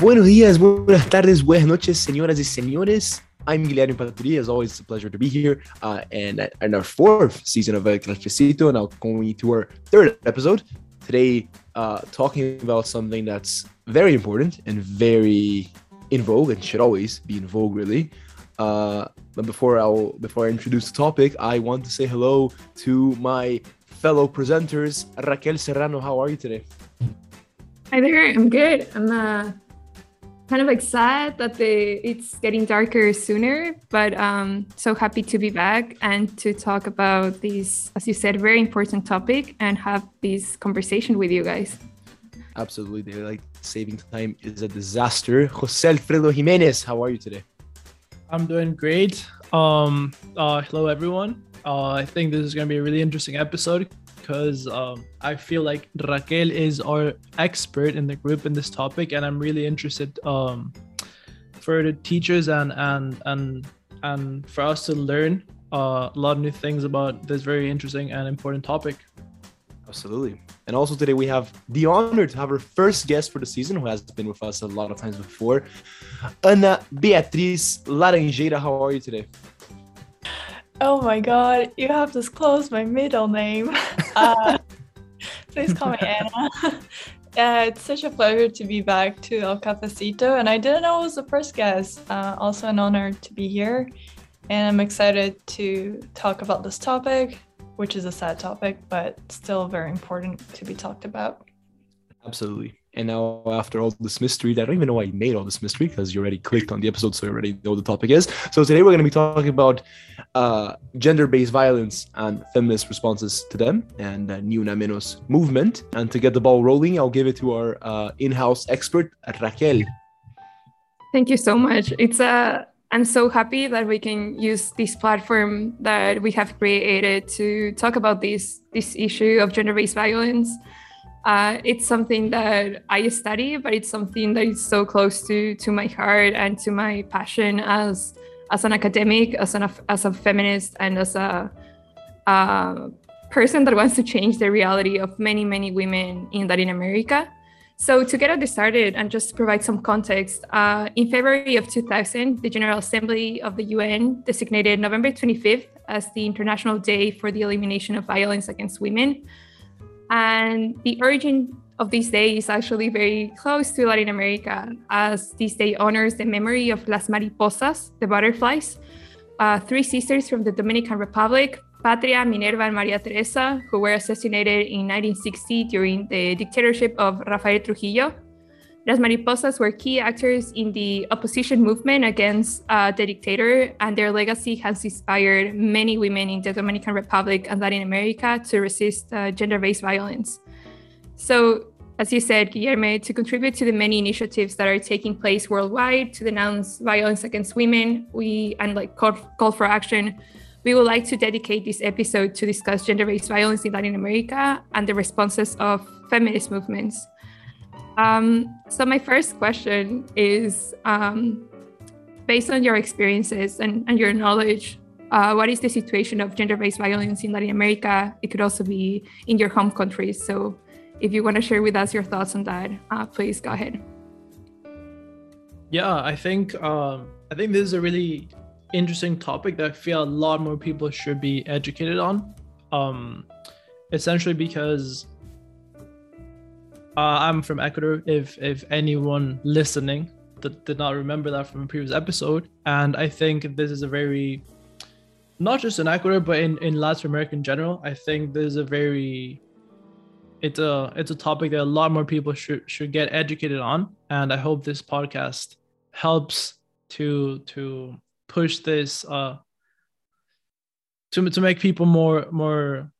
Buenos días, buenas tardes, buenas noches, señoras y señores. I'm Guilherme Paturi. As always, it's a pleasure to be here. Uh, and in our fourth season of El Cafecito, now going to our third episode. Today, uh, talking about something that's very important and very in vogue and should always be in vogue, really. Uh, but before I before I introduce the topic, I want to say hello to my fellow presenters. Raquel Serrano, how are you today? Hi there. I'm good. I'm uh, kind of like sad that the it's getting darker sooner, but um, so happy to be back and to talk about this, as you said, very important topic and have this conversation with you guys. Absolutely, they're like saving time is a disaster. Jose Alfredo Jimenez, how are you today? I'm doing great. Um, uh, hello everyone. Uh, I think this is going to be a really interesting episode because um, I feel like Raquel is our expert in the group in this topic, and I'm really interested um, for the teachers and and and and for us to learn uh, a lot of new things about this very interesting and important topic. Absolutely. And also today we have the honor to have our first guest for the season, who has been with us a lot of times before, Ana Beatriz Laranjeira. How are you today? Oh my god, you have disclosed my middle name. Uh, please call me Anna. Yeah, it's such a pleasure to be back to El Cafecito, and I didn't know I was the first guest. Uh, also, an honor to be here, and I'm excited to talk about this topic, which is a sad topic, but still very important to be talked about. Absolutely. And now, after all this mystery, I don't even know why I made all this mystery because you already clicked on the episode, so you already know the topic is. So today we're going to be talking about uh, gender-based violence and feminist responses to them, and Ni Una Menos movement. And to get the ball rolling, I'll give it to our uh, in-house expert, Raquel. Thank you so much. It's a uh, I'm so happy that we can use this platform that we have created to talk about this this issue of gender-based violence uh, it's something that I study, but it's something that is so close to to my heart and to my passion as as an academic, as an as a feminist, and as a, person that wants to change the reality of many many women in Latin America. So to get us started and just provide some context, uh, in February of 2000, the General Assembly of the UN designated November 25th as the International Day for the Elimination of Violence Against Women and the origin of this day is actually very close to Latin America, as this day honors the memory of Las Mariposas, the butterflies, uh, three sisters from the Dominican Republic, Patria, Minerva, and Maria Teresa, who were assassinated in 1960 during the dictatorship of Rafael Trujillo. Las Mariposas were key actors in the opposition movement against uh, the dictator, and their legacy has inspired many women in the Dominican Republic and Latin America to resist uh, gender based violence. So, as you said, Guillermo, to contribute to the many initiatives that are taking place worldwide to denounce violence against women, we and like call, call for action. We would like to dedicate this episode to discuss gender based violence in Latin America and the responses of feminist movements. Um, so my first question is, um, based on your experiences and, and your knowledge, uh, what is the situation of gender-based violence in Latin America? It could also be in your home countries. So if you want to share with us your thoughts on that, uh, please go ahead. Yeah, I think um, I think this is a really interesting topic that I feel a lot more people should be educated on. Um, essentially because uh, I'm from Ecuador. If if anyone listening that did not remember that from a previous episode, and I think this is a very not just in Ecuador but in in Latin America in general. I think this is a very it's a it's a topic that a lot more people should should get educated on, and I hope this podcast helps to to push this uh to to make people more more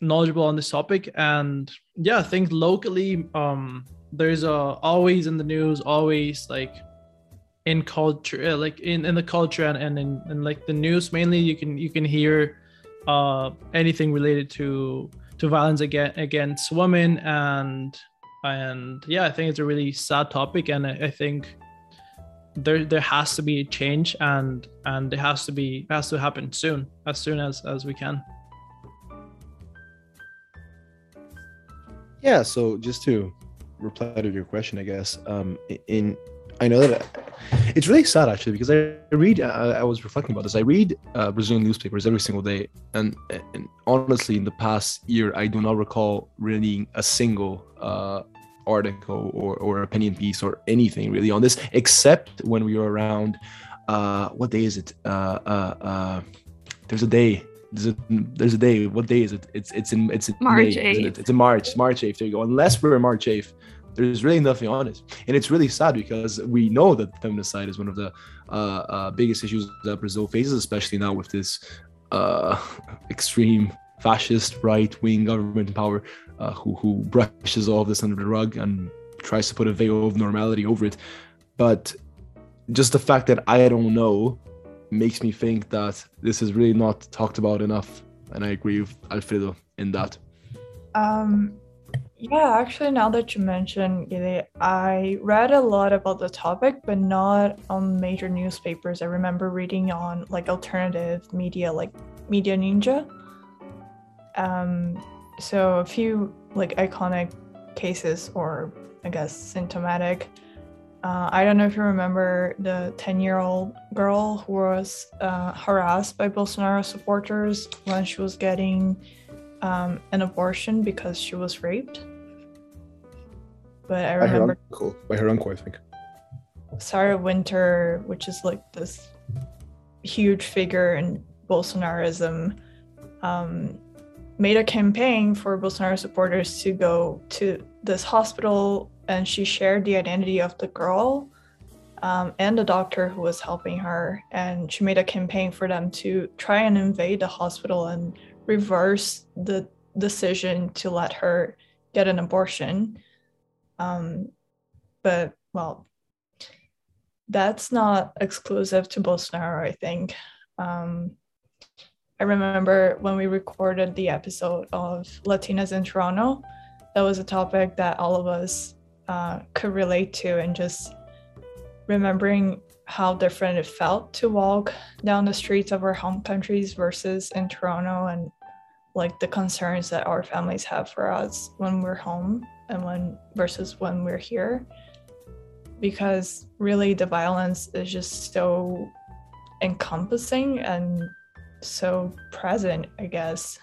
knowledgeable on this topic. And yeah i think locally um there's a always in the news always like in culture uh, like in, in the culture and, and in, like the news mainly you can you can hear uh anything related to to violence against against women. And and yeah i think it's a really sad topic. And i, I think there there has to be a change and and it has to be has to happen soon as soon as as we can Yeah, so just to reply to your question, I guess, um, in I know that it's really sad actually because I read. I, I was reflecting about this. I read uh, Brazilian newspapers every single day, and, and honestly, in the past year, I do not recall reading a single uh, article or, or opinion piece or anything really on this, except when we were around. Uh, what day is it? Uh, uh, uh, there's a day. There's a, there's a day. What day is it? It's it's in it's in March May, 8th. it? It's in March. March 8th. There you go. Unless we're in March 8th, there's really nothing on it, and it's really sad because we know that feminicide is one of the uh, uh, biggest issues that Brazil faces, especially now with this uh, extreme fascist right wing government in power uh, who who brushes all of this under the rug and tries to put a veil of normality over it. But just the fact that I don't know makes me think that this is really not talked about enough. And I agree with Alfredo in that. Um, yeah, actually, now that you mention it, I read a lot about the topic, but not on major newspapers. I remember reading on like alternative media, like Media Ninja. Um, so a few like iconic cases, or I guess symptomatic. Uh, I don't know if you remember the 10 year old girl who was uh, harassed by Bolsonaro supporters when she was getting um, an abortion because she was raped. But I remember uncle, by her uncle, I think. Sara Winter, which is like this huge figure in Bolsonarism, um, made a campaign for Bolsonaro supporters to go to this hospital, and she shared the identity of the girl um, and the doctor who was helping her, and she made a campaign for them to try and invade the hospital and reverse the decision to let her get an abortion. Um, but well, that's not exclusive to Bolsonaro, I think. Um, I remember when we recorded the episode of Latinas in Toronto, that was a topic that all of us uh, could relate to, and just remembering how different it felt to walk down the streets of our home countries versus in Toronto, and like the concerns that our families have for us when we're home and when versus when we're here because really the violence is just so encompassing and so present, I guess,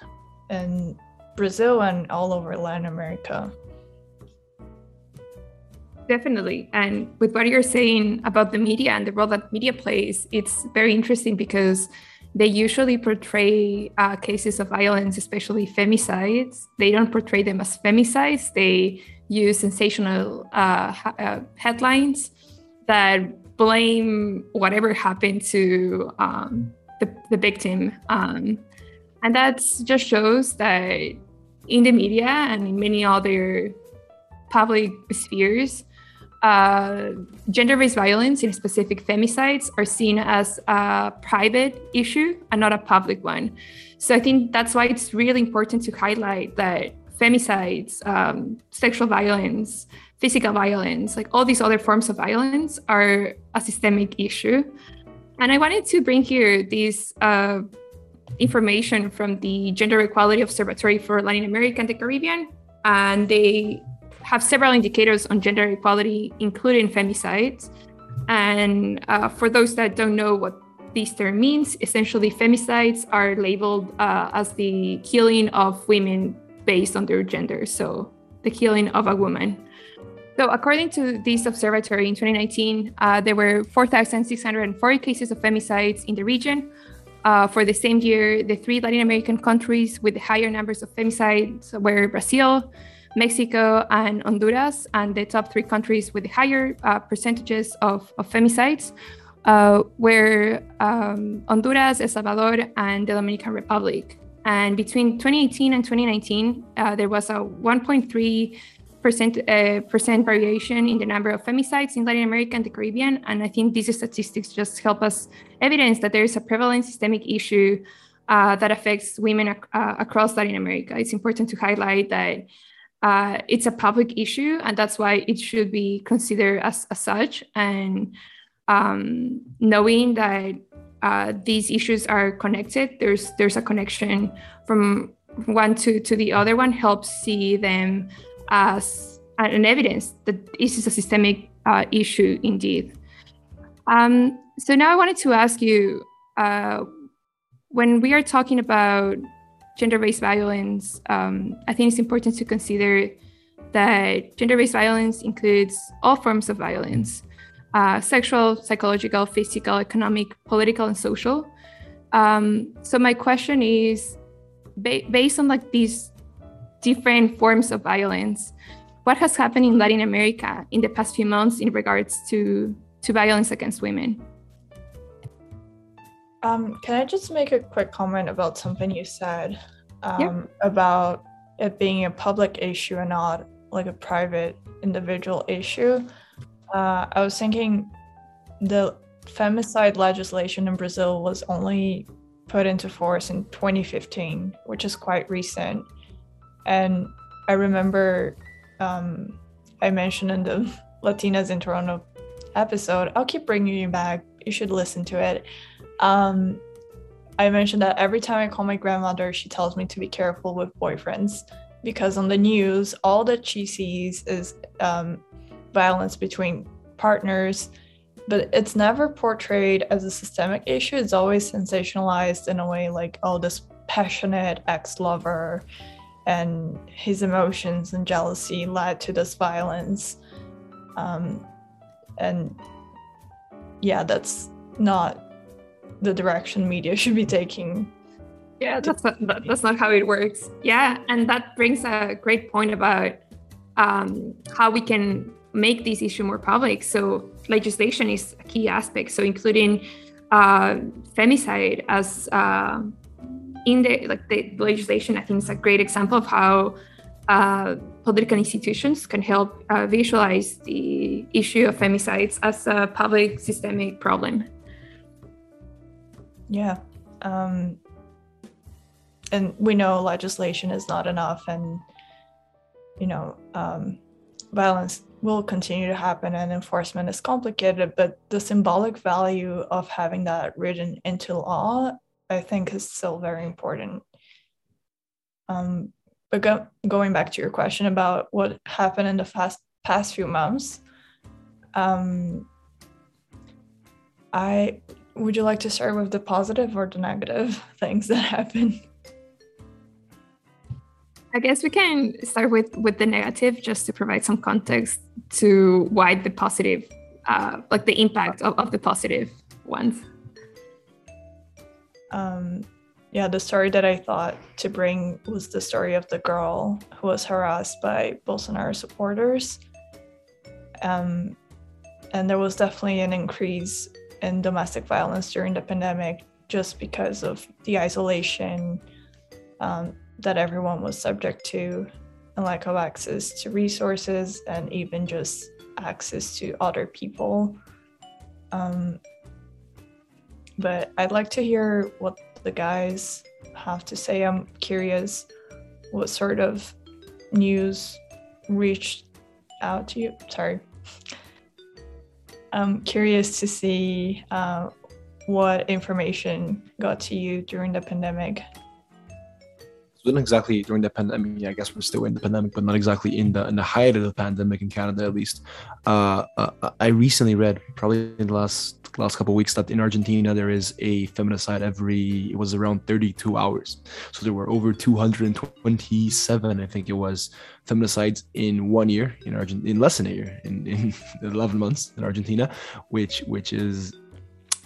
in Brazil and all over Latin America. Definitely. And with what you're saying about the media and the role that media plays, it's very interesting because they usually portray uh, cases of violence, especially femicides. They don't portray them as femicides. They use sensational uh, ha- uh, headlines that blame whatever happened to um, the, the victim. Um, and that just shows that in the media and in many other public spheres, uh, gender-based violence, in specific femicides, are seen as a private issue and not a public one. So I think that's why it's really important to highlight that femicides, um, sexual violence, physical violence, like all these other forms of violence, are a systemic issue. And I wanted to bring here this uh, information from the Gender Equality Observatory for Latin America and the Caribbean, and they have several indicators on gender equality, including femicides. And uh, for those that don't know what this term means, essentially, femicides are labeled uh, as the killing of women based on their gender, so the killing of a woman. So, according to this observatory in 2019, uh, there were 4,640 cases of femicides in the region. Uh, for the same year, the three Latin American countries with the higher numbers of femicides were Brazil, Mexico, and Honduras. And the top three countries with the higher uh, percentages of, of femicides uh, were um, Honduras, El Salvador, and the Dominican Republic. And between 2018 and 2019, uh, there was a 1.3 percent uh, percent variation in the number of femicides in Latin America and the Caribbean. And I think these statistics just help us evidence that there is a prevalent systemic issue uh, that affects women ac- uh, across Latin America. It's important to highlight that uh, it's a public issue, and that's why it should be considered as, as such. And um, knowing that uh, these issues are connected, there's there's a connection from one to, to the other one helps see them as an evidence that this is a systemic uh, issue indeed. Um, so now I wanted to ask you uh, when we are talking about gender based violence, um, I think it's important to consider that gender based violence includes all forms of violence uh, sexual, psychological, physical, economic, political, and social. Um, so my question is ba- based on like these different forms of violence, what has happened in Latin America in the past few months in regards to, to violence against women? Um, can I just make a quick comment about something you said um, yeah. about it being a public issue and not like a private individual issue? Uh, I was thinking the femicide legislation in Brazil was only put into force in 2015, which is quite recent. And I remember um, I mentioned in the Latinas in Toronto episode, I'll keep bringing you back. You should listen to it. Um, I mentioned that every time I call my grandmother, she tells me to be careful with boyfriends because on the news, all that she sees is um, violence between partners, but it's never portrayed as a systemic issue. It's always sensationalized in a way like, oh, this passionate ex lover and his emotions and jealousy led to this violence. Um, and yeah, that's not the direction media should be taking. Yeah, that's not, that's not how it works. Yeah, and that brings a great point about um, how we can make this issue more public. So legislation is a key aspect. So including uh, femicide as uh, in the like the legislation, I think is a great example of how uh, political institutions can help uh, visualize the issue of femicides as a public systemic problem. Yeah. Um, and we know legislation is not enough, and, you know, um, violence will continue to happen and enforcement is complicated, but the symbolic value of having that written into law, I think, is still very important. Um, but go, going back to your question about what happened in the fast, past few months, um, I would you like to start with the positive or the negative things that happened? I guess we can start with with the negative just to provide some context to why the positive, uh, like the impact of, of the positive ones. Um, yeah, the story that I thought to bring was the story of the girl who was harassed by Bolsonaro supporters. Um, and there was definitely an increase in domestic violence during the pandemic just because of the isolation um, that everyone was subject to and lack of access to resources and even just access to other people. Um, but I'd like to hear what the guys have to say. I'm curious what sort of news reached out to you. Sorry. I'm curious to see uh, what information got to you during the pandemic. Not exactly during the pandemic. I guess we're still in the pandemic, but not exactly in the in the height of the pandemic in Canada, at least. Uh, uh, I recently read, probably in the last last couple weeks, that in Argentina there is a feminicide every. It was around 32 hours. So there were over 227, I think it was, feminicides in one year in Argentina, in less than a year, in, in 11 months in Argentina, which which is,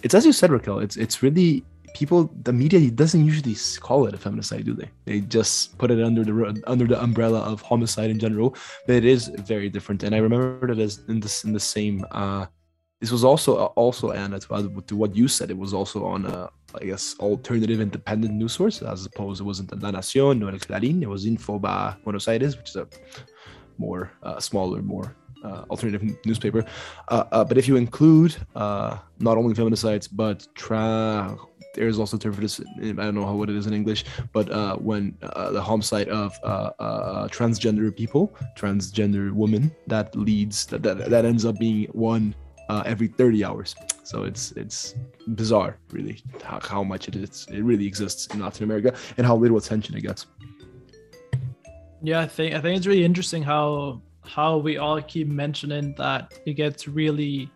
it's as you said, Raquel. It's it's really people. The media doesn't usually call it a feminicide, do they? They just put it under the under the umbrella of homicide in general. But it is very different, and I remember that as in this in the same. Uh, this was also also Anna to, to what you said. It was also on a I guess alternative independent news source as opposed it wasn't La Nación or El Clarín. It was Infoba Buenos Aires, which is a more uh, smaller, more uh, alternative newspaper. Uh, uh but if you include uh, not only feminicides but tra there's also a term for this. I don't know how what it is in English, but uh, when uh, the homicide of uh, uh, transgender people, transgender women, that leads that, that that ends up being one uh, every 30 hours. So it's it's bizarre, really, how, how much it is. It really exists in Latin America and how little attention it gets. Yeah, I think I think it's really interesting how how we all keep mentioning that it gets really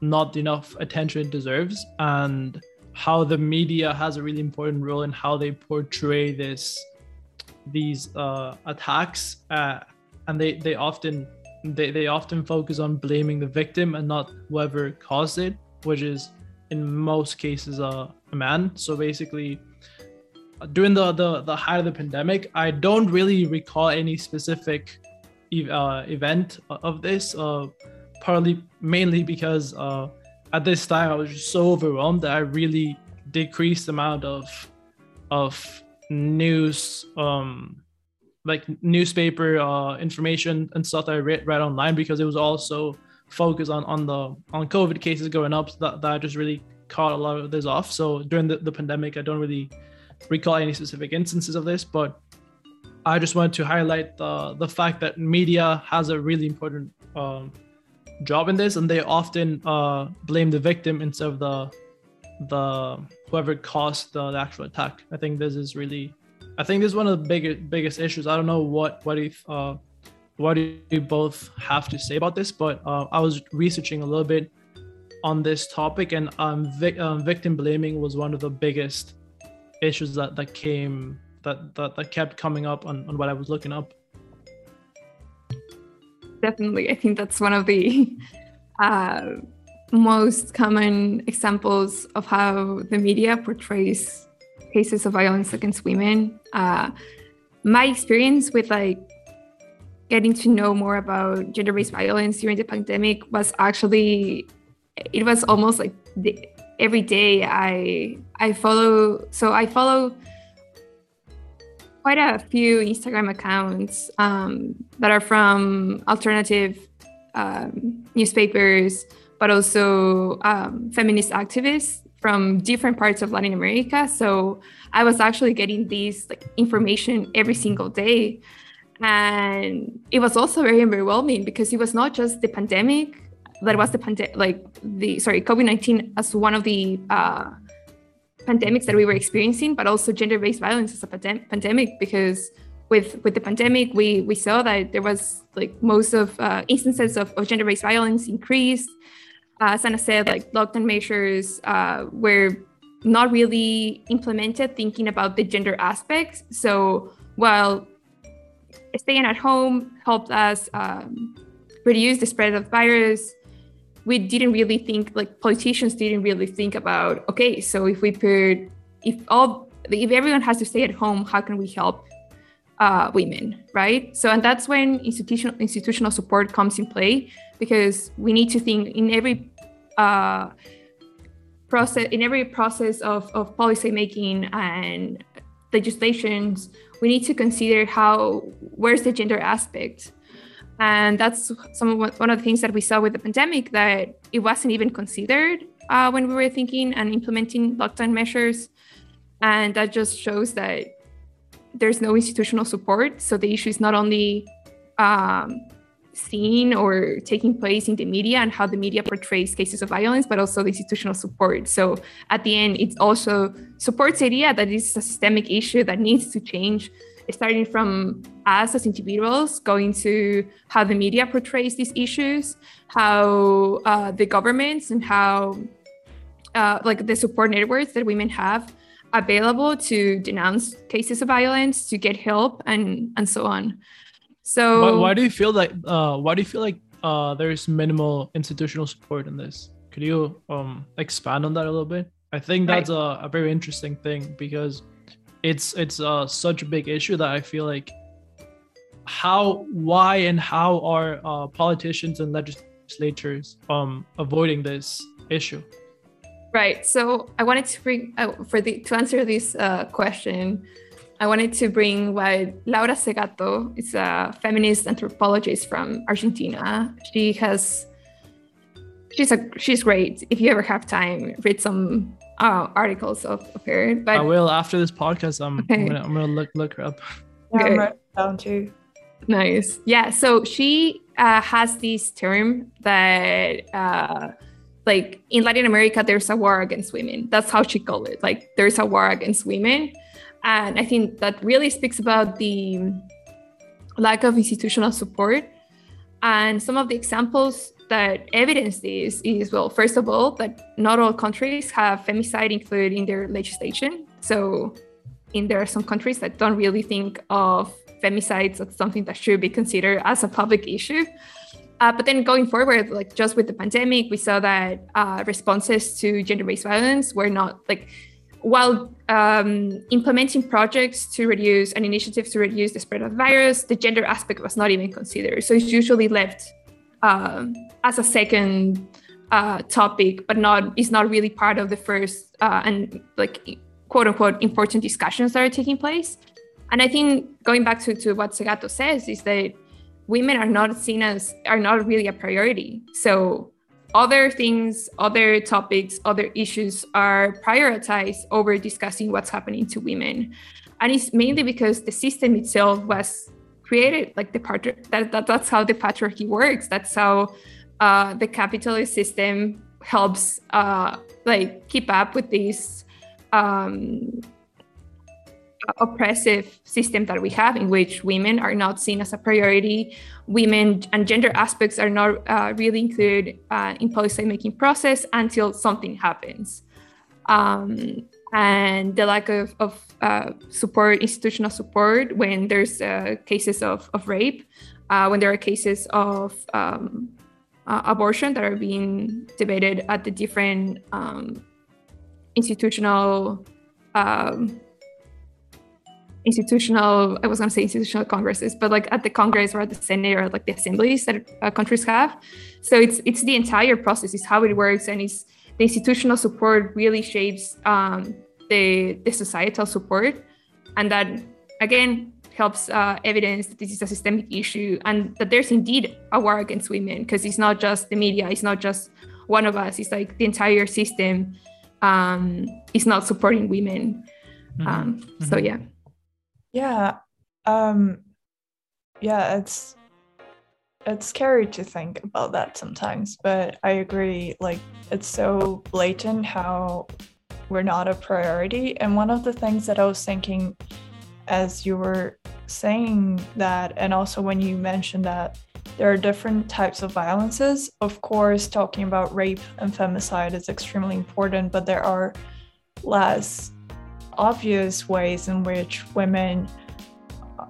not enough attention it deserves and how the media has a really important role in how they portray this these uh, attacks uh, and they they often they, they often focus on blaming the victim and not whoever caused it which is in most cases a, a man. So basically during the, the the height of the pandemic i don't really recall any specific uh, event of this uh, partly mainly because uh, at this time i was just so overwhelmed that i really decreased the amount of of news um like newspaper uh, information and stuff that I read, read online because it was also focused on on the on COVID cases going up. That, that just really caught a lot of this off. So during the, the pandemic, I don't really recall any specific instances of this, but I just wanted to highlight the the fact that media has a really important um, job in this, and they often uh, blame the victim instead of the the whoever caused the, the actual attack. I think this is really I think this is one of the biggest biggest issues. I don't know what what if uh, what do you both have to say about this, but uh, I was researching a little bit on this topic, and um, um, victim blaming was one of the biggest issues that that came that that, that kept coming up on, on what I was looking up. Definitely, I think that's one of the uh, most common examples of how the media portrays cases of violence against women. Uh, my experience with like getting to know more about gender-based violence during the pandemic was actually it was almost like the, every day I I follow so I follow quite a few Instagram accounts um, that are from alternative um, newspapers, but also um, feminist activists from different parts of Latin America. So I was actually getting these like information every single day. And it was also very overwhelming because it was not just the pandemic that was the pandemic, like the sorry, COVID 19 as one of the uh, pandemics that we were experiencing, but also gender based violence as a pandem- pandemic because with with the pandemic we we saw that there was like most of uh, instances of, of gender based violence increased uh, as Anna said, like lockdown measures uh, were not really implemented thinking about the gender aspects. So while staying at home helped us um, reduce the spread of virus, we didn't really think like politicians didn't really think about okay, so if we put if all if everyone has to stay at home, how can we help uh, women, right? So, and that's when institutional institutional support comes in play because we need to think in every uh, process in every process of, of policy making and legislations we need to consider how where's the gender aspect and that's some of one of the things that we saw with the pandemic that it wasn't even considered uh, when we were thinking and implementing lockdown measures. And that just shows that there's no institutional support. So the issue is not only um, seen or taking place in the media and how the media portrays cases of violence, but also the institutional support. So at the end, it also supports the idea that this is a systemic issue that needs to change, starting from us as individuals, going to how the media portrays these issues, how uh, the governments and how uh, like the support networks that women have available to denounce cases of violence, to get help, and and so on. So why, why do you feel like uh, why do you feel like uh, there's minimal institutional support in this? Could you um, expand on that a little bit? I think that's right. a, a very interesting thing because it's it's uh, such a big issue that I feel like how why and how are uh, politicians and legislatures um, avoiding this issue? Right. So I wanted to bring uh, for the to answer this uh, question. I wanted to bring what Laura Segato is a feminist anthropologist from Argentina. She has she's a she's great. If you ever have time, read some uh, articles of, of her. But I will after this podcast. I'm, okay. I'm, gonna, I'm gonna look look her up. Yeah, I'm writing down too. Nice. Yeah. So she uh, has this term that. Uh, like in Latin America, there's a war against women. That's how she called it. Like there's a war against women and I think that really speaks about the lack of institutional support And some of the examples that evidence this is well, first of all, that not all countries have femicide included in their legislation. So, in there are some countries that don't really think of femicides as something that should be considered as a public issue. Uh, but then going forward, like just with the pandemic, we saw that uh, responses to gender-based violence were not like while um, implementing projects to reduce and initiatives to reduce the spread of the virus, the gender aspect was not even considered. So it's usually left um, as a second uh, topic, but not is not really part of the first uh, and like quote unquote important discussions that are taking place. And I think going back to, to what Segato says is that women are not seen as are not really a priority. So other things, other topics, other issues are prioritized over discussing what's happening to women. And it's mainly because the system itself was created like the part that, that that's how the patriarchy works. That's how uh, the capitalist system helps uh, like keep up with these um, oppressive system that we have in which women are not seen as a priority women and gender aspects are not uh, really included uh, in policy making process until something happens um, and the lack of, of uh, support institutional support when there's uh, cases of, of rape uh, when there are cases of um, uh, abortion that are being debated at the different um, institutional um, institutional i was going to say institutional congresses but like at the congress or at the senate or like the assemblies that uh, countries have. So it's it's the entire process is how it works and it's the institutional support really shapes um, the the societal support and that again helps uh, evidence that this is a systemic issue and that there's indeed a war against women because it's not just the media it's not just one of us it's like the entire system um, is not supporting women mm-hmm. Um, mm-hmm. so yeah yeah. Um yeah, it's it's scary to think about that sometimes, but I agree like it's so blatant how we're not a priority and one of the things that I was thinking as you were saying that and also when you mentioned that there are different types of violences. Of course, talking about rape and femicide is extremely important, but there are less obvious ways in which women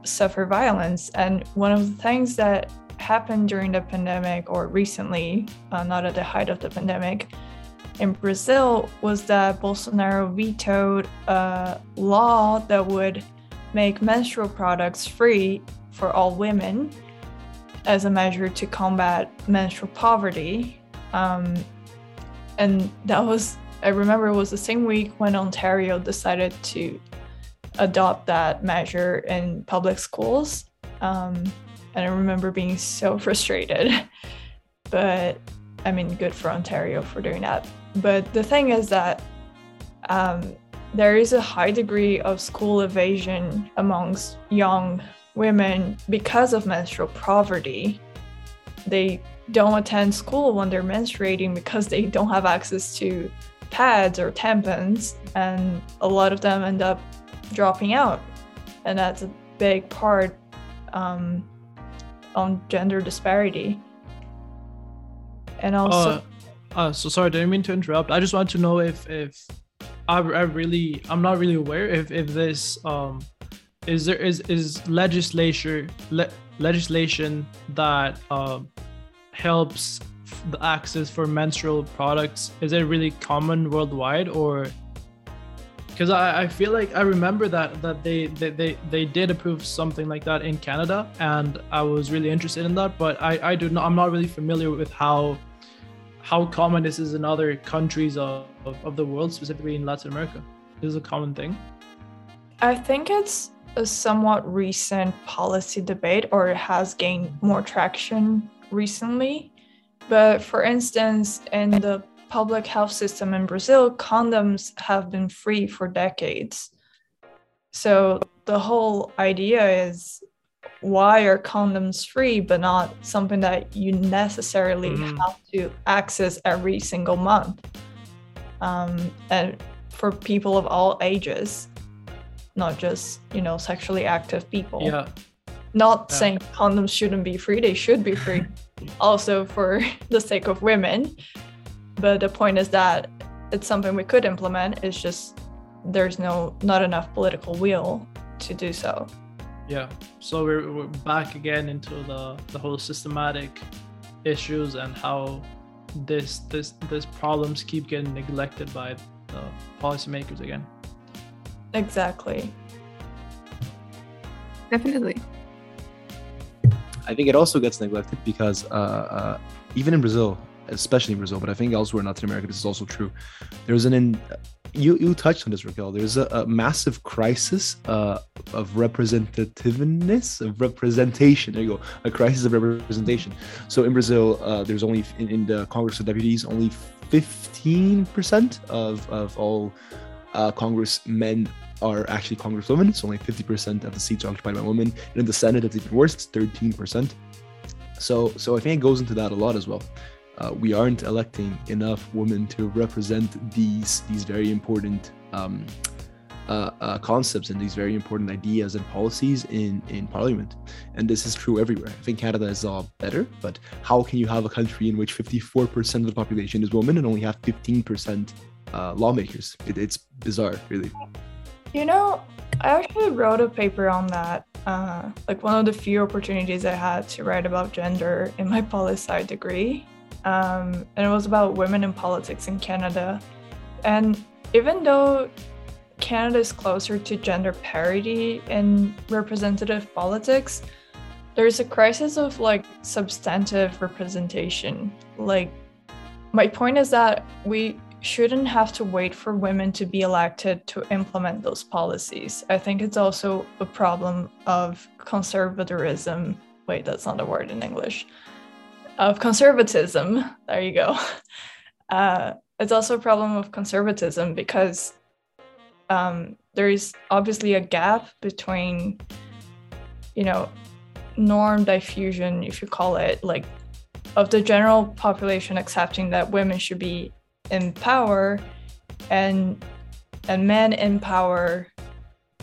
suffer violence. And one of the things that happened during the pandemic or recently, uh, not at the height of the pandemic, in Brazil was that Bolsonaro vetoed a law that would make menstrual products free for all women as a measure to combat menstrual poverty. Um, and that was I remember it was the same week when Ontario decided to adopt that measure in public schools. Um, and I remember being so frustrated. but I mean, good for Ontario for doing that. But the thing is that um, there is a high degree of school evasion amongst young women because of menstrual poverty. They don't attend school when they're menstruating because they don't have access to pads or tampons, and a lot of them end up dropping out. And that's a big part um, on gender disparity. And also. Uh, uh, so sorry, I didn't mean to interrupt. I just want to know if if I, I really I'm not really aware if if this um is there is is legislature le- legislation that um helps the access for menstrual products is it really common worldwide or because I, I feel like I remember that that they, they they they did approve something like that in Canada and I was really interested in that but I I do not I'm not really familiar with how how common this is in other countries of, of, of the world specifically in Latin America. This is a common thing. I think it's a somewhat recent policy debate or it has gained more traction recently. But for instance, in the public health system in Brazil, condoms have been free for decades. So the whole idea is why are condoms free but not something that you necessarily mm. have to access every single month um, and for people of all ages not just you know sexually active people yeah not yeah. saying condoms shouldn't be free they should be free also for the sake of women. But the point is that it's something we could implement. It's just there's no not enough political will to do so. Yeah. So we're, we're back again into the the whole systematic issues and how this this this problems keep getting neglected by the policymakers again. Exactly. Definitely. I think it also gets neglected because uh, uh, even in Brazil, especially in Brazil, but I think elsewhere in Latin America, this is also true. There's an in, you you touched on this, Raquel. There's a, a massive crisis uh, of representativeness, of representation. There you go, a crisis of representation. So in Brazil, uh, there's only in, in, the Congress of Deputies only 15% of of all uh, congressmen are actually congresswomen. It's only 50% of the seats are occupied by women. And in the Senate, it's even worse, it's 13%. So, so I think it goes into that a lot as well. Uh, we aren't electing enough women to represent these these very important um, uh, uh, concepts and these very important ideas and policies in in parliament and this is true everywhere i think canada is all better but how can you have a country in which 54% of the population is women and only have 15% uh, lawmakers it, it's bizarre really you know, I actually wrote a paper on that. Uh, like one of the few opportunities I had to write about gender in my poli sci degree. Um, and it was about women in politics in Canada. And even though Canada is closer to gender parity in representative politics, there's a crisis of like substantive representation. Like, my point is that we shouldn't have to wait for women to be elected to implement those policies. I think it's also a problem of conservatism. Wait, that's not a word in English. Of conservatism. There you go. Uh, it's also a problem of conservatism because um, there is obviously a gap between, you know, norm diffusion, if you call it, like of the general population accepting that women should be in power and and men in power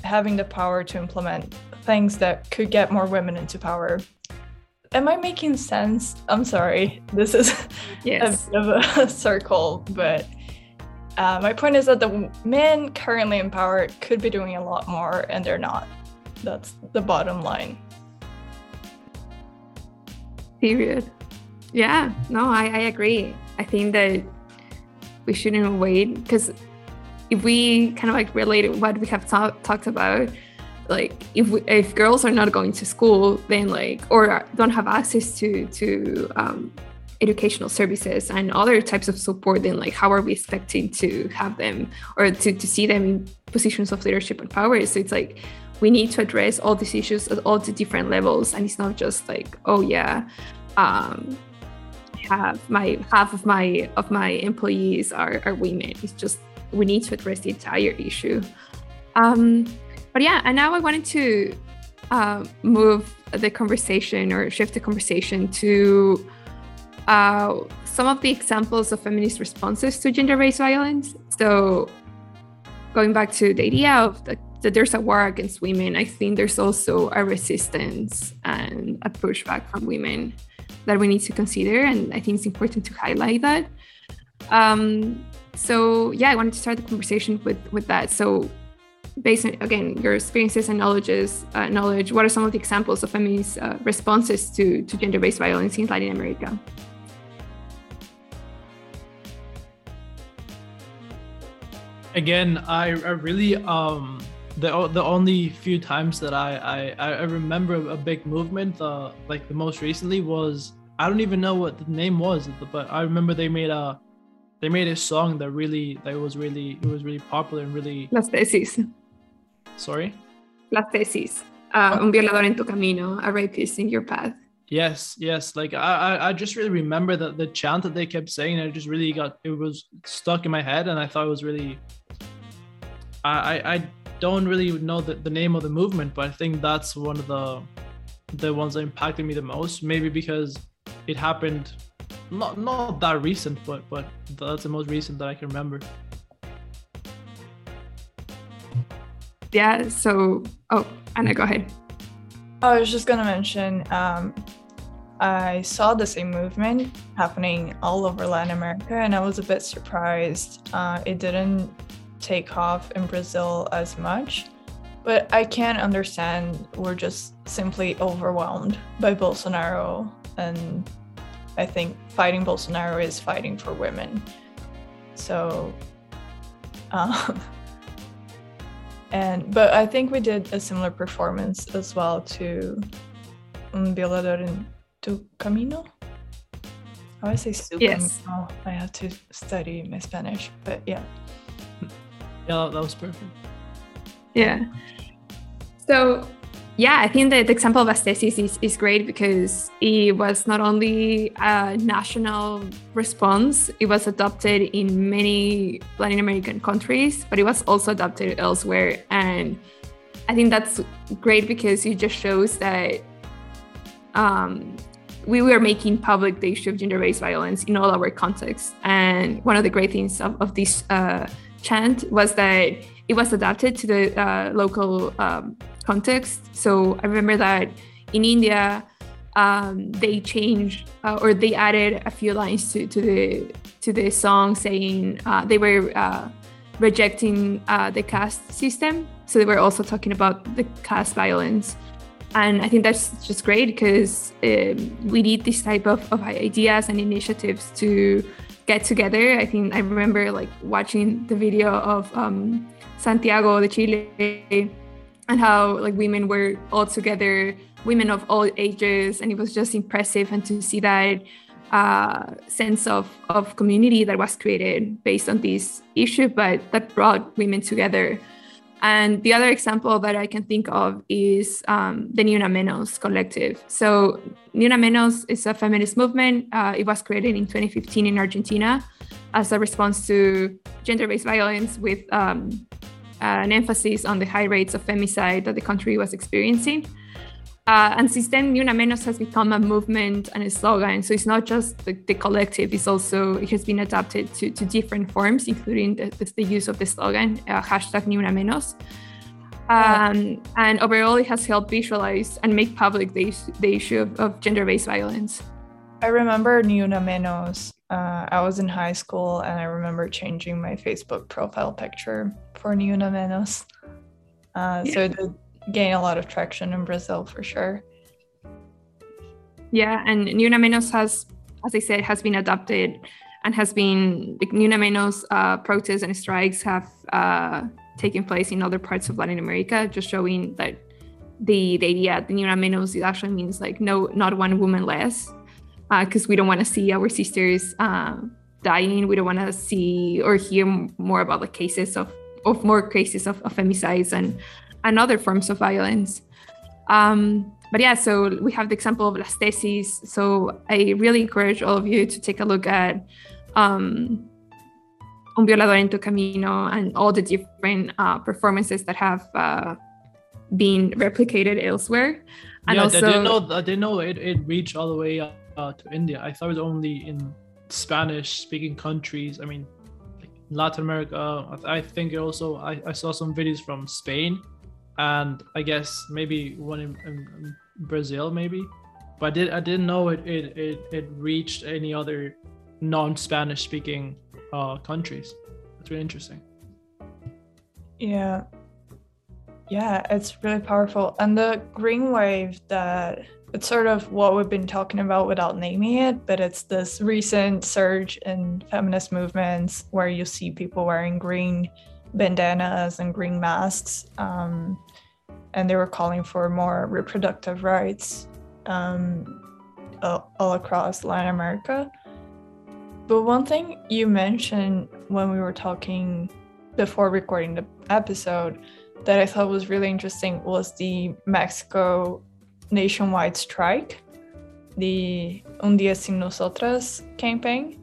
having the power to implement things that could get more women into power. Am I making sense? I'm sorry. This is yes. a bit of a circle, but uh, my point is that the men currently in power could be doing a lot more, and they're not. That's the bottom line. Period. Yeah, no, I, I agree. I think that we shouldn't wait because if we kind of like relate what we have ta- talked about like if we, if girls are not going to school then like or don't have access to to um, educational services and other types of support then like how are we expecting to have them or to, to see them in positions of leadership and power so it's like we need to address all these issues at all the different levels and it's not just like oh yeah um, have my half of my of my employees are, are women. It's just we need to address the entire issue. Um, but yeah, and now I wanted to uh, move the conversation or shift the conversation to uh, some of the examples of feminist responses to gender-based violence. So going back to the idea of the, that there's a war against women, I think there's also a resistance and a pushback from women that we need to consider. And I think it's important to highlight that. Um, so yeah, I wanted to start the conversation with with that. So based on again your experiences and knowledges, uh, knowledge, what are some of the examples of feminist uh, responses to to gender-based violence in Latin America? Again, I, I really um the the only few times that I I, I remember a big movement, uh, like the most recently was I don't even know what the name was, but I remember they made a they made a song that really that was really it was really popular and really. Las tesis. Sorry. Las tesis. Uh, un violador en tu camino, a rapist in your path. Yes, yes. Like I, I just really remember that the chant that they kept saying. It just really got it was stuck in my head, and I thought it was really. I, I don't really know the, the name of the movement, but I think that's one of the the ones that impacted me the most. Maybe because it happened not not that recent, but but that's the most recent that I can remember. Yeah. So oh, Anna, go ahead. I was just gonna mention. Um, I saw the same movement happening all over Latin America, and I was a bit surprised uh, it didn't take off in Brazil as much. But I can't understand we're just simply overwhelmed by Bolsonaro, and I think fighting Bolsonaro is fighting for women. So, um, and but I think we did a similar performance as well to Un Violador en Tu Camino. I would say su Yes. camino. I have to study my Spanish, but yeah. Yeah, that was perfect. Yeah. So, yeah, I think that the example of Las Tesis is, is great because it was not only a national response, it was adopted in many Latin American countries, but it was also adopted elsewhere. And I think that's great because it just shows that um, we were making public the issue of gender-based violence in all our contexts. And one of the great things of, of this uh, chant was that it was adapted to the uh, local um, context. So I remember that in India, um, they changed uh, or they added a few lines to, to the to the song, saying uh, they were uh, rejecting uh, the caste system. So they were also talking about the caste violence. And I think that's just great because um, we need this type of, of ideas and initiatives to get together. I think I remember like watching the video of um, Santiago de Chile and how like women were all together, women of all ages, and it was just impressive and to see that uh, sense of, of community that was created based on this issue, but that brought women together. And the other example that I can think of is um, the Ni Una Menos collective. So, Ni Una Menos is a feminist movement. Uh, it was created in 2015 in Argentina as a response to gender based violence with um, an emphasis on the high rates of femicide that the country was experiencing. Uh, and since then, Ni Una Menos has become a movement and a slogan. So it's not just the, the collective, it's also, it has been adapted to, to different forms, including the, the, the use of the slogan, uh, hashtag Ni Menos. Um, and overall, it has helped visualize and make public the, the issue of, of gender based violence. I remember Ni Una Menos. Uh, I was in high school and I remember changing my Facebook profile picture for Ni Una Menos. Uh, So it did gain a lot of traction in Brazil for sure. Yeah, and Ni Una Menos has, as I said, has been adopted and has been the Ni Una Menos uh, protests and strikes have uh, taken place in other parts of Latin America, just showing that the the idea the Ni Una Menos it actually means like no, not one woman less, because we don't want to see our sisters uh, dying. We don't want to see or hear more about the cases of of more cases of, of femicides and and other forms of violence. Um, but yeah, so we have the example of Las Tesis. So I really encourage all of you to take a look at um, Un Violador en tu Camino and all the different uh, performances that have uh, been replicated elsewhere. And yeah, also, I didn't know. I didn't know it, it reached all the way uh, to India. I thought it was only in Spanish-speaking countries. I mean, like Latin America. I, th- I think it also. I, I saw some videos from Spain, and I guess maybe one in, in, Brazil, maybe. But I did. I didn't know it. It it, it reached any other non-Spanish-speaking uh, countries. That's really interesting. Yeah. Yeah, it's really powerful. And the green wave that it's sort of what we've been talking about without naming it, but it's this recent surge in feminist movements where you see people wearing green bandanas and green masks. Um, and they were calling for more reproductive rights um, all, across Latin America. But one thing you mentioned when we were talking before recording the episode that I thought was really interesting was the Mexico nationwide strike, the Un Día Sin Nosotras campaign.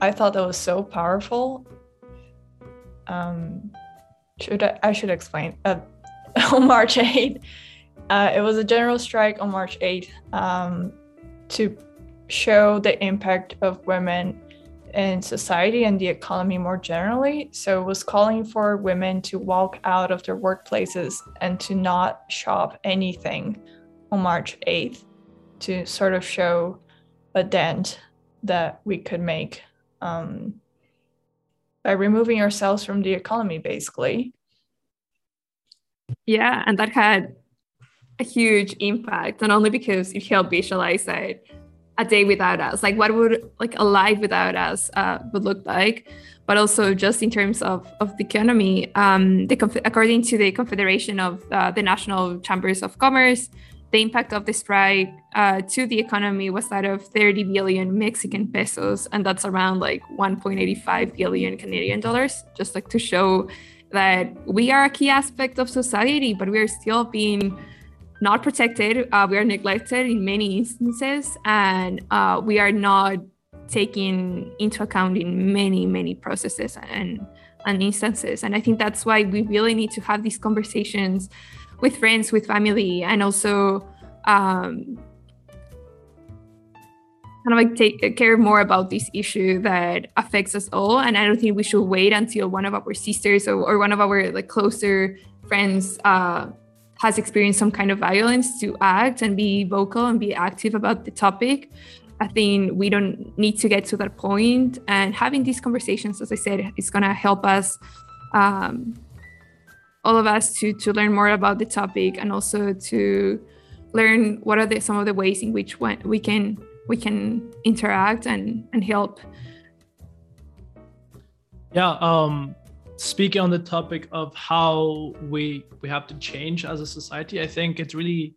I thought that was so powerful. Um, should I, I should explain. Uh, on March 8th, uh, it was a general strike on March 8th um, to show the impact of women in society and the economy more generally. So it was calling for women to walk out of their workplaces and to not shop anything on March 8th. to sort of show a dent that we could make um, by removing ourselves from the economy, basically. Yeah, and that had a huge impact, not only because it helped visualize that a day without us, like what would like a life without us uh, would look like, but also just in terms of, of the economy. Um, the, according to the Confederation of uh, the National Chambers of Commerce, the impact of the strike uh, to the economy was that of 30 billion Mexican pesos, and that's around like 1.85 billion Canadian dollars. Just like to show that we are a key aspect of society, but we are still being not protected. Uh, we are neglected in many instances, and uh, we are not taken into account in many, many processes and and instances. And I think that's why we really need to have these conversations with friends, with family, and also um, kind of like take care more about this issue that affects us all. And I don't think we should wait until one of our sisters or, or one of our like closer friends uh, has experienced some kind of violence to act and be vocal and be active about the topic. I think we don't need to get to that point. And having these conversations, as I said, is going to help us um, all of us to to learn more about the topic and also to learn what are the some of the ways in which we can we can interact and and help. Yeah um speaking on the topic of how we we have to change as a society i think it's really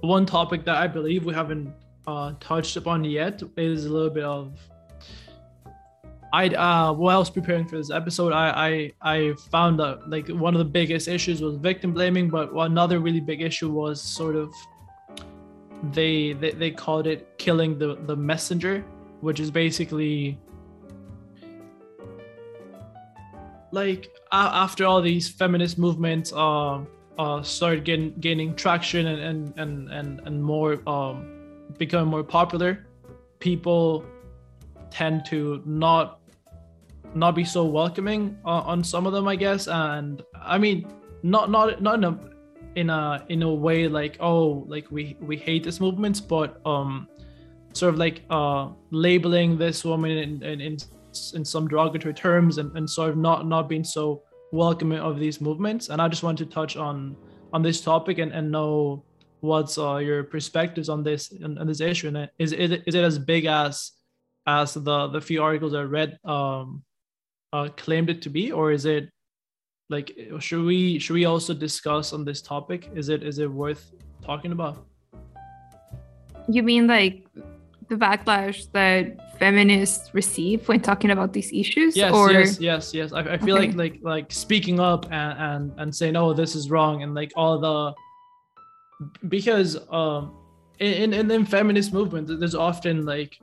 one topic that i believe we haven't uh, touched upon yet is a little bit of I uh while I was preparing for this episode, I I I found that like one of the biggest issues was victim blaming, but another really big issue was sort of they they, they called it killing the the messenger, which is basically like after all these feminist movements uh uh started getting gaining traction and and and and, and more um becoming more popular, people tend to not not be so welcoming uh, on some of them, I guess. And I mean, not not not in a in a in a way like oh like we we hate this movement, but um sort of like uh labeling this woman in in in, in some derogatory terms and, and sort of not not being so welcoming of these movements. And I just want to touch on on this topic and, and know what's uh, your perspectives on this on, on this issue and is, is it, is it as big as as the the few articles I read um uh, claimed it to be, or is it like should we should we also discuss on this topic? Is it is it worth talking about? You mean like the backlash that feminists receive when talking about these issues? Yes, or... yes, yes, yes. I, I feel okay. like like like speaking up and, and and saying, "Oh, this is wrong," and like all the because um in in, in feminist movement, there's often like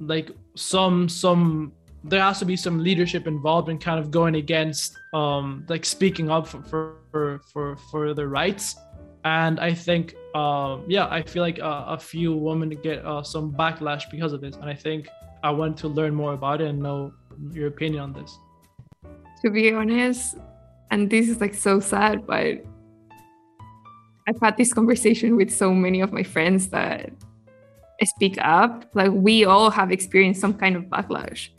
like some some there has to be some leadership involved in kind of going against um like speaking up for for for, for the rights. And i think um yeah i feel like uh, a few women get uh, some backlash because of this. And i think i want to learn more about it and know your opinion on this. To be honest and this is like so sad but i've had this conversation with so many of my friends that speak up. Like we all have experienced some kind of backlash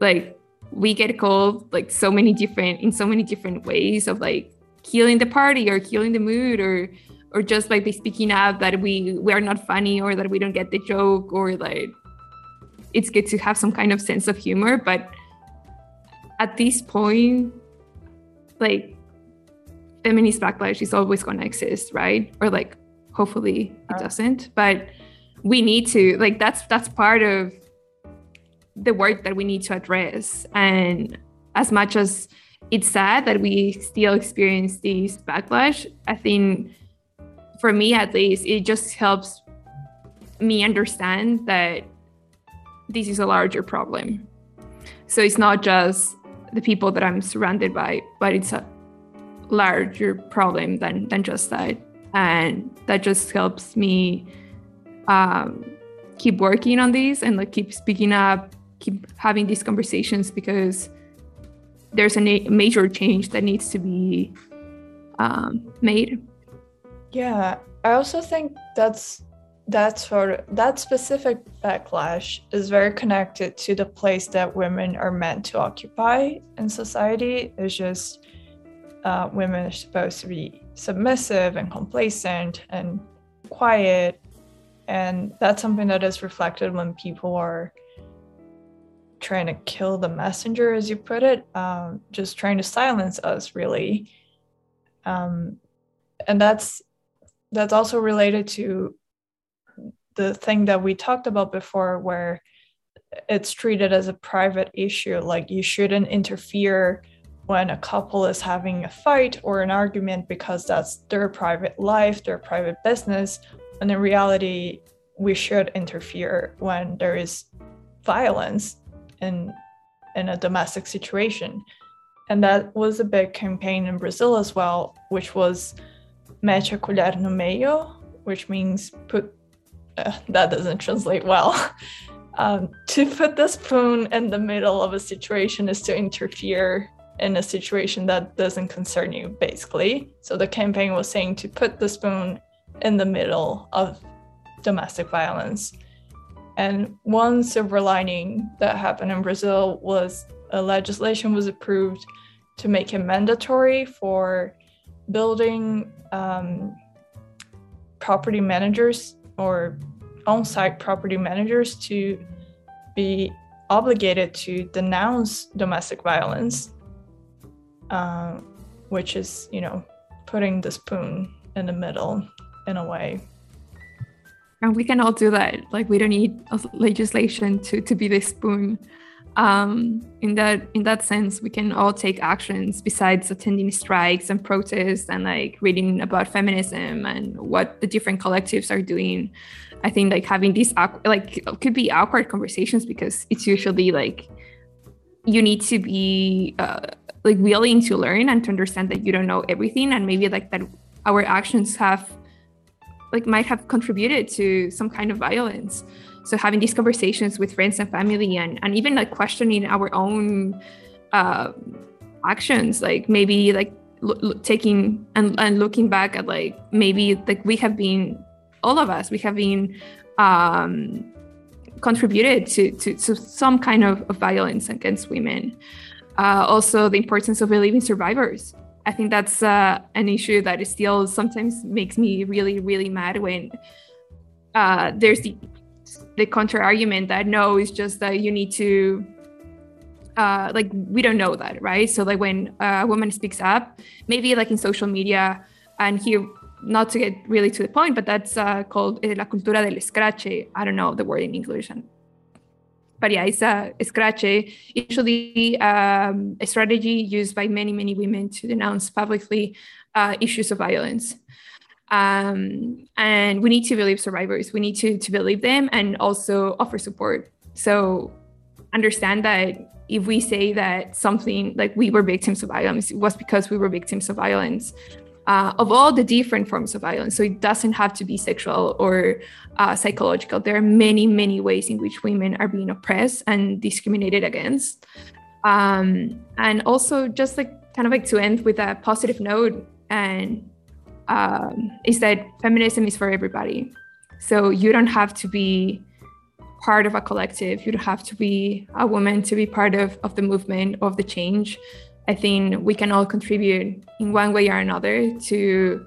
like we get called like so many different in so many different ways of like killing the party or killing the mood or or just like by speaking up that we we are not funny or that we don't get the joke or like it's good to have some kind of sense of humor. But at this point like feminist backlash is always going to exist right? Or like hopefully it uh, doesn't. But we need to like that's that's part of the work that we need to address. And as much as it's sad that we still experience this backlash, I think for me at least, it just helps me understand that this is a larger problem. So it's not just the people that I'm surrounded by, but it's a larger problem than than just that. And that just helps me um, keep working on this and like keep speaking up keep having these conversations because there's a na- major change that needs to be um, made. Yeah, I also think that's that sort of that specific backlash is very connected to the place that women are meant to occupy in society. It's just uh, women are supposed to be submissive and complacent and quiet, and that's something that is reflected when people are trying to kill the messenger, as you put it, um, just trying to silence us, really. Um, and that's that's also related to the thing that we talked about before where it's treated as a private issue like you shouldn't interfere when a couple is having a fight or an argument because that's their private life their private business and in reality we should interfere when there is violence in in a domestic situation and that was a big campaign in brazil as well which was mete a colher no meio which means put uh, that doesn't translate well. Um, to put the spoon in the middle of a situation is to interfere in a situation that doesn't concern you, basically. So the campaign was saying to put the spoon in the middle of domestic violence. And one silver lining that happened in Brazil was a legislation was approved to make it mandatory for building um, property managers or on-site property managers to be obligated to denounce domestic violence, uh, which is, you know, putting the spoon in the middle in a way. And we can all do that. Like we don't need legislation to to be the spoon um, in that in that sense, we can all take actions besides attending strikes and protests and like reading about feminism and what the different collectives are doing. I think like having these like could be awkward conversations because it's usually like you need to be uh, like willing to learn and to understand that you don't know everything and maybe like that our actions have like might have contributed to some kind of violence. So having these conversations with friends and family and, and even like questioning our own uh, actions like maybe like taking and, and looking back at like maybe like we have been all of us we have been um, contributed to, to, to some kind of, of violence against women. Uh, also the importance of believing survivors i think that's uh, an issue that still sometimes makes me really really mad when uh, there's the the counter argument that no, it's just that you need to uh, like we don't know that, right? So like when a woman speaks up, maybe like in social media, and here not to get really to the point, but that's uh, called eh, la cultura del escrache. I don't know the word in English, and, but yeah, it's a escrache. Usually um, a strategy used by many many women to denounce publicly uh, issues of violence. Um, and we need to believe survivors. We need to to believe them and also offer support. So understand that if we say that something like we were victims of violence it was because we were victims of violence uh, of all the different forms of violence so it doesn't have to be sexual or uh, psychological there are many many ways in which women are being oppressed and discriminated against um, and also just like kind of like to end with a positive note and um, is that feminism is for everybody. So you don't have to be part of a collective. You don't have to be a woman to be part of, of the movement, of the change. I think we can all contribute in one way or another to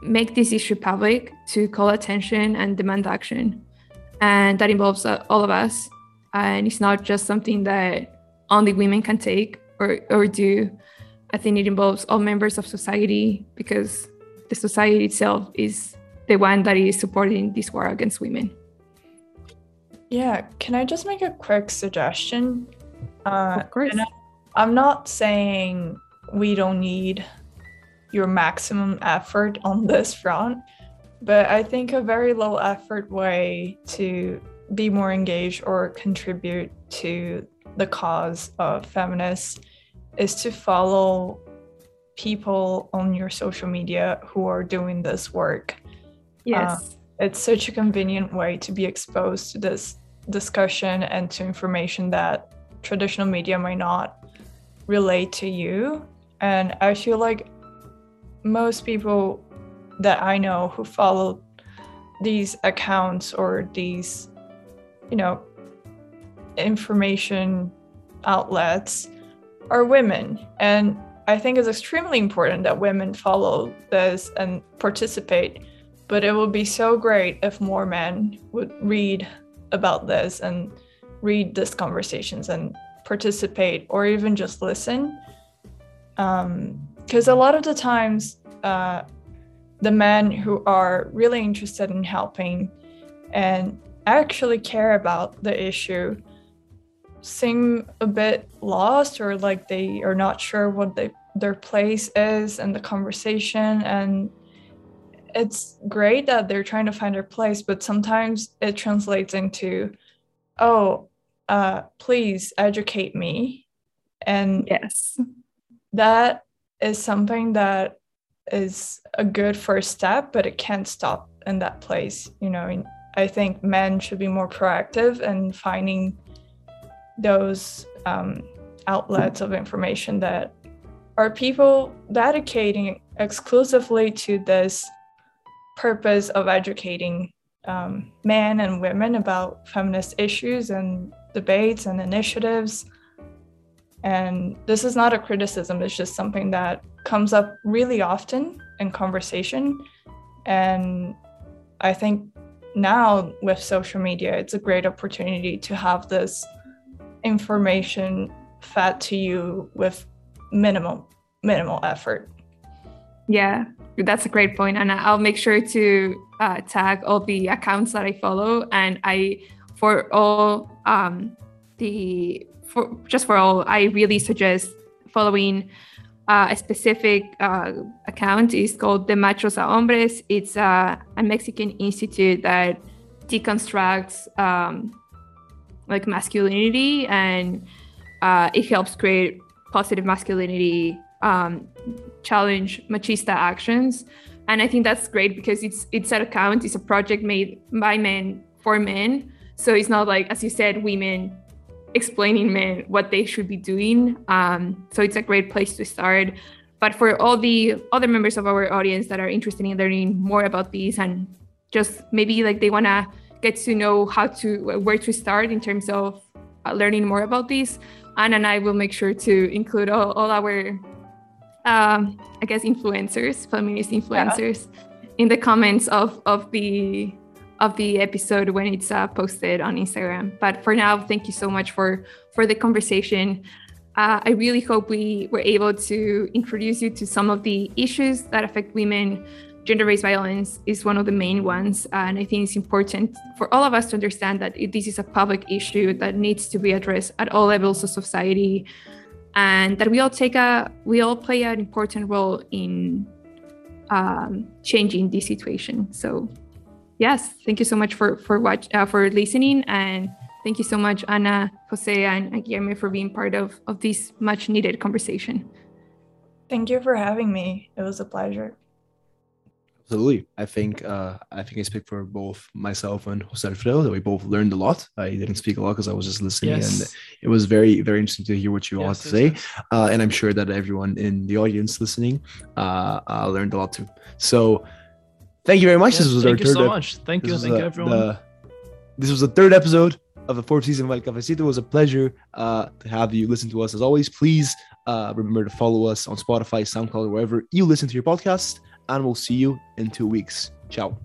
make this issue public, to call attention and demand action. And that involves uh, all of us. And it's not just something that only women can take or, or do. I think it involves all members of society because the society itself is the one that is supporting this war against women. Yeah, can I just make a quick suggestion? Uh, of course. I'm not saying we don't need your maximum effort on this front, but I think a very low effort way to be more engaged or contribute to the cause of feminists is to follow people on your social media who are doing this work. Yes. Uh, it's such a convenient way to be exposed to this discussion and to information that traditional media might not relate to you. And I feel like most people that I know who follow these accounts or these, you know, information outlets are women. And I think it's extremely important that women follow this and participate. But it would be so great if more men would read about this and read these conversations and participate or even just listen. Because um, a lot of the times, uh, the men who are really interested in helping and actually care about the issue seem a bit lost or like they are not sure what they, their place is in the conversation and it's great that they're trying to find their place but sometimes it translates into oh uh, please educate me. And yes. that is something that is a good first step but it can't stop in that place you know i think men should be more proactive in finding those um, outlets of information that are people dedicating exclusively to this purpose of educating um, men and women about feminist issues and debates and initiatives. And this is not a criticism, it's just something that comes up really often in conversation. And I think now with social media, it's a great opportunity to have this information fed to you with minimal minimal effort yeah that's a great point and i'll make sure to uh, tag all the accounts that i follow and i for all um, the for just for all i really suggest following uh, a specific uh, account. Is called De Machos a Hombres. It's uh, a mexican institute that deconstructs um, like masculinity and uh, it helps create positive masculinity um, challenge machista actions. And i think that's great because it's it's an account. It's a project made by men for men so it's not like as you said women explaining men what they should be doing um, so it's a great place to start but for all the other members of our audience that are interested in learning more about these and just maybe like they want to get to know how to where to start in terms of uh, learning more about these, Anna and I will make sure to include all, all our, um, I guess, influencers, feminist influencers, yeah. in the comments of of the of the episode when it's uh, posted on Instagram. But for now, thank you so much for for the conversation. Uh, I really hope we were able to introduce you to some of the issues that affect women gender-based violence is one of the main ones and i think it's important for all of us to understand that this is a public issue that needs to be addressed at all levels of society and that we all take a we all play an important role in um, changing this situation so yes thank you so much for for watch uh, for listening and thank you so much ana jose and guillermo for being part of of this much needed conversation thank you for having me it was a pleasure Absolutely. I think uh, I think I speak for both myself and Jose Alfredo that we both learned a lot. I didn't speak a lot because I was just listening, yes. and it was very very interesting to hear what you yes, all had to say. Yes. Uh, and I'm sure that everyone in the audience listening uh, uh learned a lot too. So thank you very much. this was thank our third. You so much. Thank you. Thank you, everyone. The, this was the third episode of the fourth season of El Cafecito. It was a pleasure uh, to have you listen to us as always. Please uh, remember to follow us on Spotify, SoundCloud, wherever you listen to your podcast and we'll see you in two weeks. Ciao.